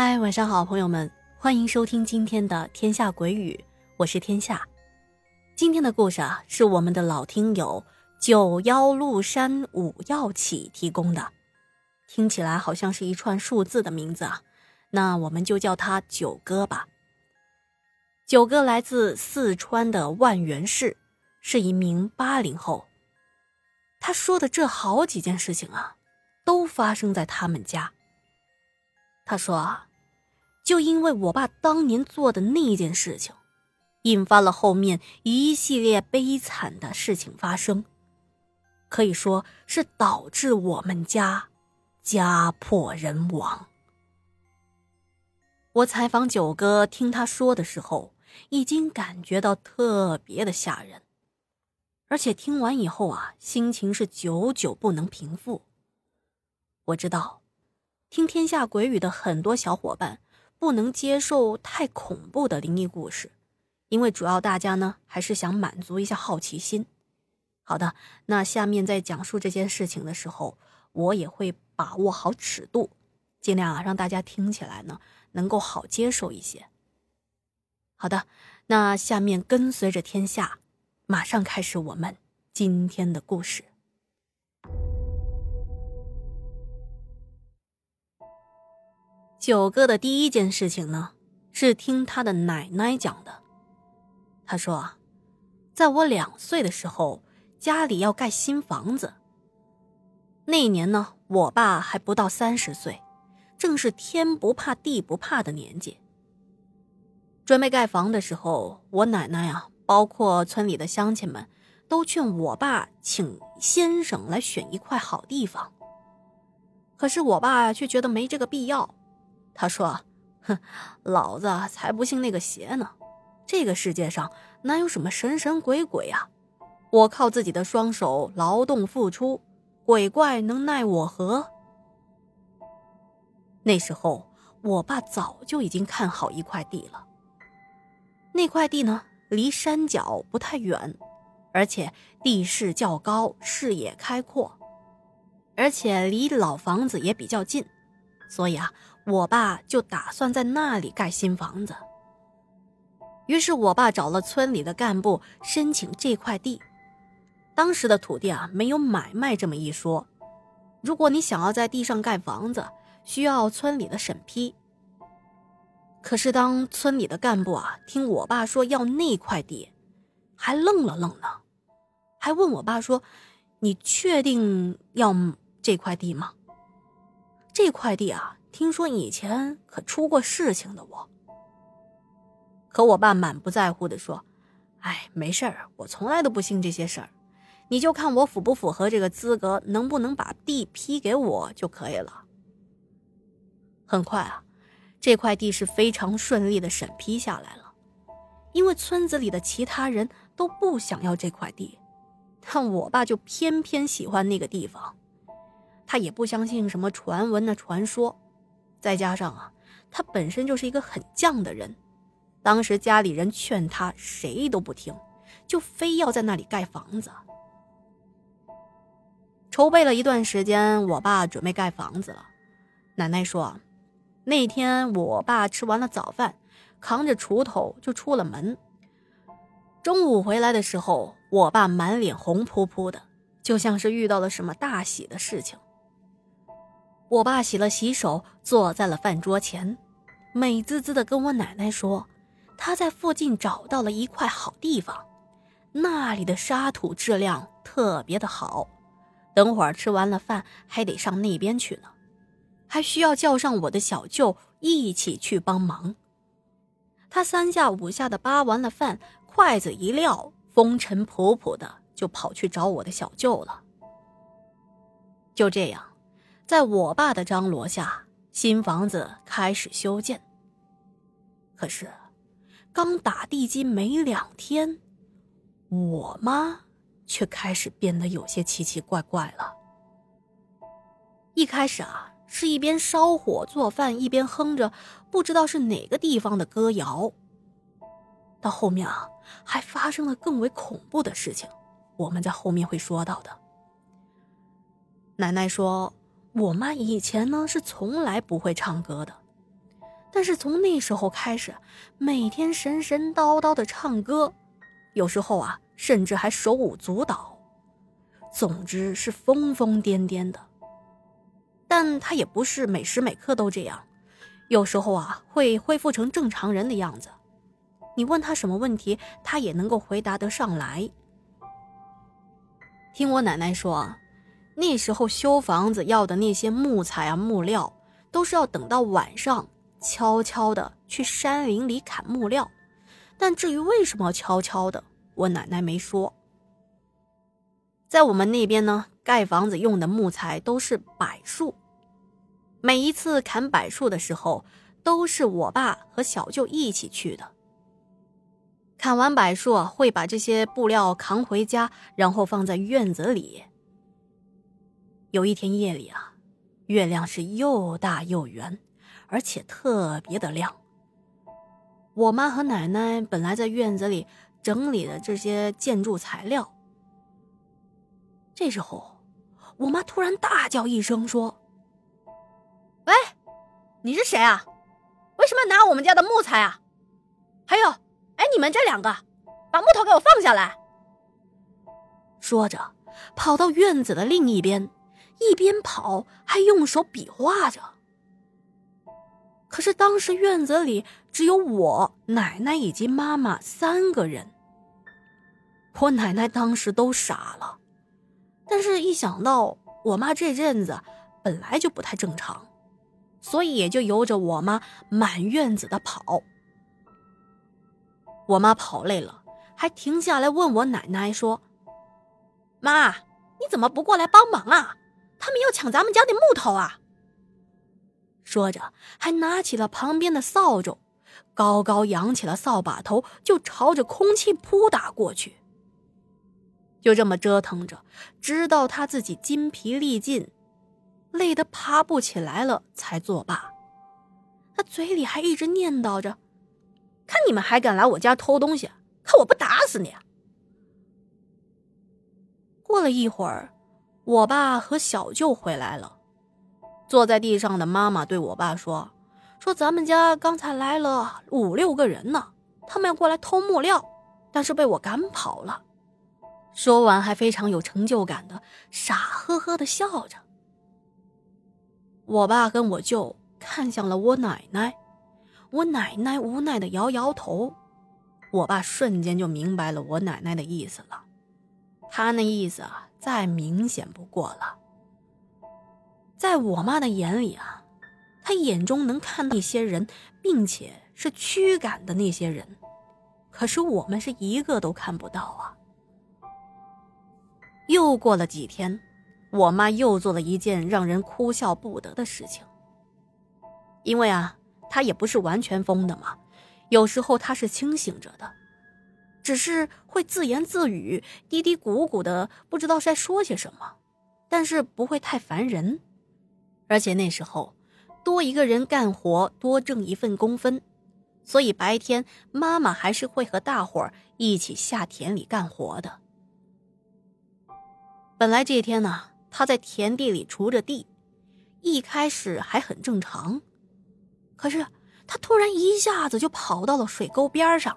嗨，晚上好，朋友们，欢迎收听今天的《天下鬼语》，我是天下。今天的故事啊，是我们的老听友九幺鹿山五药起提供的，听起来好像是一串数字的名字啊，那我们就叫他九哥吧。九哥来自四川的万源市，是一名八零后。他说的这好几件事情啊，都发生在他们家。他说啊，就因为我爸当年做的那件事情。引发了后面一系列悲惨的事情发生，可以说是导致我们家家破人亡。我采访九哥，听他说的时候，已经感觉到特别的吓人，而且听完以后啊，心情是久久不能平复。我知道，听《天下鬼语》的很多小伙伴不能接受太恐怖的灵异故事。因为主要大家呢还是想满足一下好奇心。好的，那下面在讲述这件事情的时候，我也会把握好尺度，尽量啊让大家听起来呢能够好接受一些。好的，那下面跟随着天下，马上开始我们今天的故事。九哥的第一件事情呢，是听他的奶奶讲的。他说啊：“在我两岁的时候，家里要盖新房子。那一年呢，我爸还不到三十岁，正是天不怕地不怕的年纪。准备盖房的时候，我奶奶啊，包括村里的乡亲们，都劝我爸请先生来选一块好地方。可是我爸却觉得没这个必要。他说：‘哼，老子才不信那个邪呢。’”这个世界上哪有什么神神鬼鬼啊？我靠自己的双手劳动付出，鬼怪能奈我何？那时候，我爸早就已经看好一块地了。那块地呢，离山脚不太远，而且地势较高，视野开阔，而且离老房子也比较近，所以啊，我爸就打算在那里盖新房子。于是我爸找了村里的干部申请这块地。当时的土地啊，没有买卖这么一说。如果你想要在地上盖房子，需要村里的审批。可是当村里的干部啊，听我爸说要那块地，还愣了愣呢，还问我爸说：“你确定要这块地吗？”这块地啊，听说以前可出过事情的我。可我爸满不在乎的说：“哎，没事儿，我从来都不信这些事儿，你就看我符不符合这个资格，能不能把地批给我就可以了。”很快啊，这块地是非常顺利的审批下来了，因为村子里的其他人都不想要这块地，但我爸就偏偏喜欢那个地方，他也不相信什么传闻的传说，再加上啊，他本身就是一个很犟的人。当时家里人劝他，谁都不听，就非要在那里盖房子。筹备了一段时间，我爸准备盖房子了。奶奶说，那天我爸吃完了早饭，扛着锄头就出了门。中午回来的时候，我爸满脸红扑扑的，就像是遇到了什么大喜的事情。我爸洗了洗手，坐在了饭桌前，美滋滋的跟我奶奶说。他在附近找到了一块好地方，那里的沙土质量特别的好。等会儿吃完了饭，还得上那边去呢，还需要叫上我的小舅一起去帮忙。他三下五下的扒完了饭，筷子一撂，风尘仆仆的就跑去找我的小舅了。就这样，在我爸的张罗下，新房子开始修建。可是。刚打地基没两天，我妈却开始变得有些奇奇怪怪了。一开始啊，是一边烧火做饭，一边哼着不知道是哪个地方的歌谣。到后面啊，还发生了更为恐怖的事情，我们在后面会说到的。奶奶说，我妈以前呢是从来不会唱歌的。但是从那时候开始，每天神神叨叨的唱歌，有时候啊，甚至还手舞足蹈，总之是疯疯癫癫的。但她也不是每时每刻都这样，有时候啊，会恢复成正常人的样子。你问他什么问题，他也能够回答得上来。听我奶奶说，那时候修房子要的那些木材啊、木料，都是要等到晚上。悄悄的去山林里砍木料，但至于为什么悄悄的，我奶奶没说。在我们那边呢，盖房子用的木材都是柏树，每一次砍柏树的时候，都是我爸和小舅一起去的。砍完柏树，会把这些布料扛回家，然后放在院子里。有一天夜里啊，月亮是又大又圆。而且特别的亮。我妈和奶奶本来在院子里整理的这些建筑材料，这时候，我妈突然大叫一声说：“喂，你是谁啊？为什么拿我们家的木材啊？还有，哎，你们这两个，把木头给我放下来！”说着，跑到院子的另一边，一边跑还用手比划着。可是当时院子里只有我奶奶以及妈妈三个人。我奶奶当时都傻了，但是一想到我妈这阵子本来就不太正常，所以也就由着我妈满院子的跑。我妈跑累了，还停下来问我奶奶说：“妈，你怎么不过来帮忙啊？他们要抢咱们家的木头啊！”说着，还拿起了旁边的扫帚，高高扬起了扫把头，就朝着空气扑打过去。就这么折腾着，直到他自己筋疲力尽，累得爬不起来了，才作罢。他嘴里还一直念叨着：“看你们还敢来我家偷东西，看我不打死你！”过了一会儿，我爸和小舅回来了。坐在地上的妈妈对我爸说：“说咱们家刚才来了五六个人呢，他们要过来偷木料，但是被我赶跑了。”说完还非常有成就感的傻呵呵的笑着。我爸跟我舅看向了我奶奶，我奶奶无奈的摇摇头。我爸瞬间就明白了我奶奶的意思了，他那意思啊，再明显不过了。在我妈的眼里啊，她眼中能看到一些人，并且是驱赶的那些人，可是我们是一个都看不到啊。又过了几天，我妈又做了一件让人哭笑不得的事情。因为啊，她也不是完全疯的嘛，有时候她是清醒着的，只是会自言自语、嘀嘀咕咕的，不知道在说些什么，但是不会太烦人。而且那时候，多一个人干活，多挣一份工分，所以白天妈妈还是会和大伙一起下田里干活的。本来这天呢，他在田地里锄着地，一开始还很正常，可是他突然一下子就跑到了水沟边上，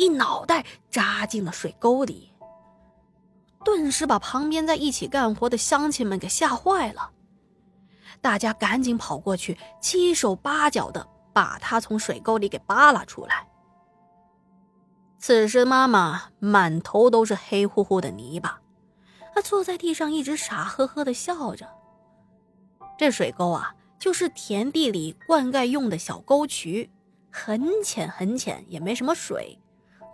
一脑袋扎进了水沟里，顿时把旁边在一起干活的乡亲们给吓坏了。大家赶紧跑过去，七手八脚的把他从水沟里给扒拉出来。此时，妈妈满头都是黑乎乎的泥巴，她坐在地上，一直傻呵呵的笑着。这水沟啊，就是田地里灌溉用的小沟渠，很浅很浅，也没什么水。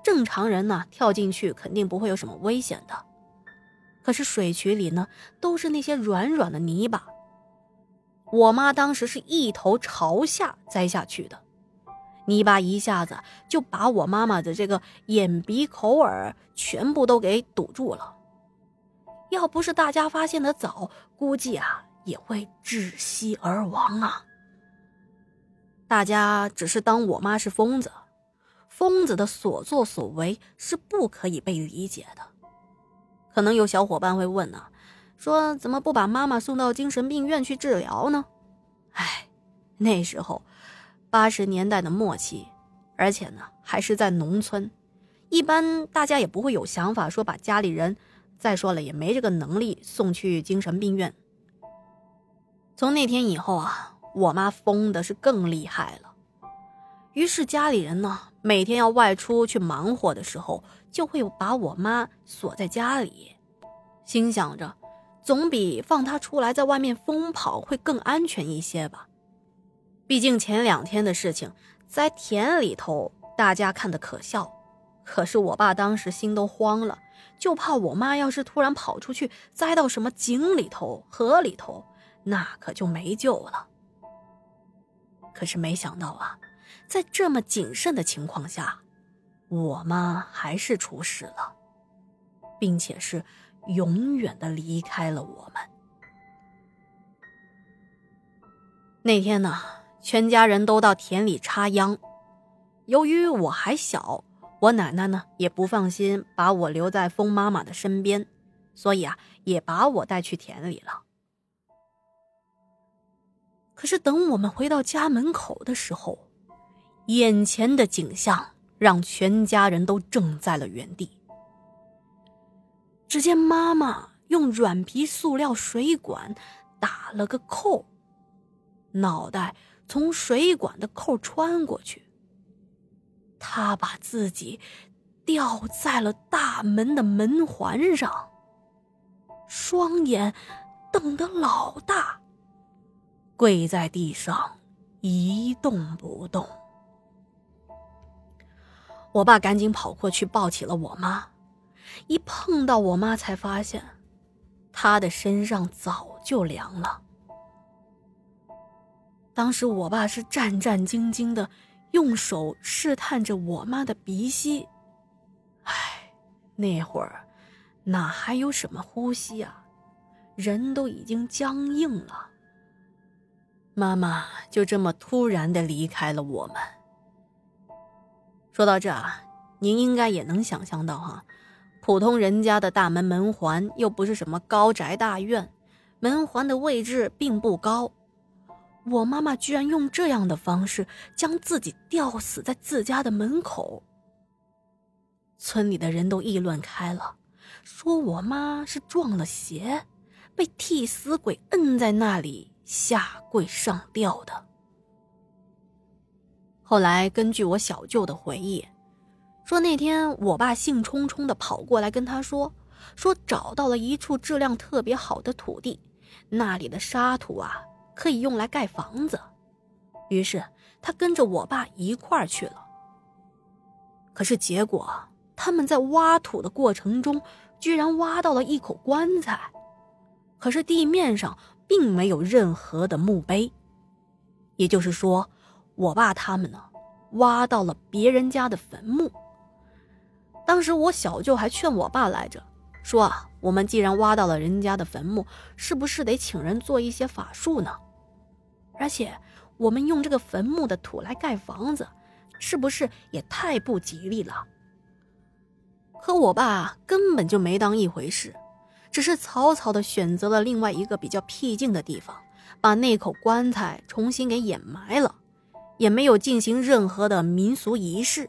正常人呢，跳进去肯定不会有什么危险的。可是水渠里呢，都是那些软软的泥巴。我妈当时是一头朝下栽下去的，泥巴一下子就把我妈妈的这个眼鼻口耳全部都给堵住了。要不是大家发现的早，估计啊也会窒息而亡啊。大家只是当我妈是疯子，疯子的所作所为是不可以被理解的。可能有小伙伴会问呢。说怎么不把妈妈送到精神病院去治疗呢？哎，那时候，八十年代的末期，而且呢还是在农村，一般大家也不会有想法说把家里人，再说了也没这个能力送去精神病院。从那天以后啊，我妈疯的是更厉害了，于是家里人呢每天要外出去忙活的时候，就会把我妈锁在家里，心想着。总比放她出来在外面疯跑会更安全一些吧。毕竟前两天的事情在田里头，大家看的可笑，可是我爸当时心都慌了，就怕我妈要是突然跑出去栽到什么井里头、河里头，那可就没救了。可是没想到啊，在这么谨慎的情况下，我妈还是出事了，并且是。永远的离开了我们。那天呢，全家人都到田里插秧。由于我还小，我奶奶呢也不放心把我留在风妈妈的身边，所以啊，也把我带去田里了。可是等我们回到家门口的时候，眼前的景象让全家人都怔在了原地。只见妈妈用软皮塑料水管打了个扣，脑袋从水管的扣穿过去。她把自己吊在了大门的门环上，双眼瞪得老大，跪在地上一动不动。我爸赶紧跑过去抱起了我妈。一碰到我妈，才发现，她的身上早就凉了。当时我爸是战战兢兢的，用手试探着我妈的鼻息。唉，那会儿哪还有什么呼吸啊，人都已经僵硬了。妈妈就这么突然的离开了我们。说到这啊，您应该也能想象到哈。普通人家的大门门环又不是什么高宅大院，门环的位置并不高。我妈妈居然用这样的方式将自己吊死在自家的门口。村里的人都议论开了，说我妈是撞了邪，被替死鬼摁在那里下跪上吊的。后来根据我小舅的回忆。说那天我爸兴冲冲的跑过来跟他说，说找到了一处质量特别好的土地，那里的沙土啊可以用来盖房子。于是他跟着我爸一块去了。可是结果他们在挖土的过程中，居然挖到了一口棺材，可是地面上并没有任何的墓碑，也就是说，我爸他们呢挖到了别人家的坟墓。当时我小舅还劝我爸来着，说啊，我们既然挖到了人家的坟墓，是不是得请人做一些法术呢？而且我们用这个坟墓的土来盖房子，是不是也太不吉利了？可我爸根本就没当一回事，只是草草的选择了另外一个比较僻静的地方，把那口棺材重新给掩埋了，也没有进行任何的民俗仪式。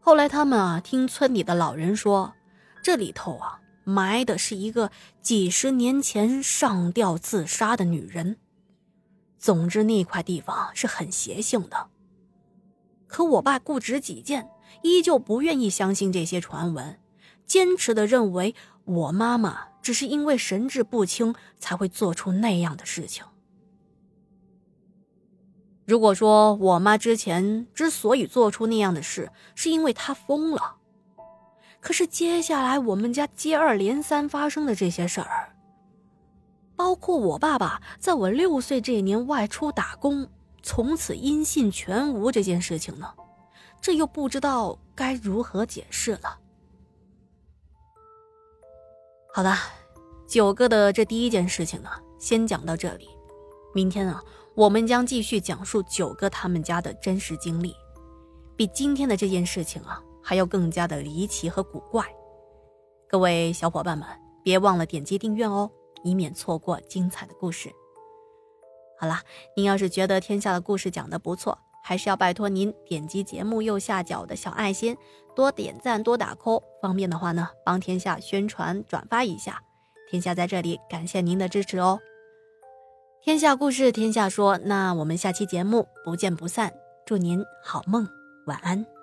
后来他们啊，听村里的老人说，这里头啊埋的是一个几十年前上吊自杀的女人。总之那块地方是很邪性的。可我爸固执己见，依旧不愿意相信这些传闻，坚持的认为我妈妈只是因为神志不清才会做出那样的事情。如果说我妈之前之所以做出那样的事，是因为她疯了，可是接下来我们家接二连三发生的这些事儿，包括我爸爸在我六岁这一年外出打工，从此音信全无这件事情呢，这又不知道该如何解释了。好的，九哥的这第一件事情呢，先讲到这里，明天啊。我们将继续讲述九个他们家的真实经历，比今天的这件事情啊还要更加的离奇和古怪。各位小伙伴们别忘了点击订阅哦，以免错过精彩的故事。好了，您要是觉得天下的故事讲得不错，还是要拜托您点击节目右下角的小爱心，多点赞、多打 call，方便的话呢，帮天下宣传转发一下。天下在这里感谢您的支持哦。天下故事天下说那我们下期节目不见不散。祝您好梦晚安。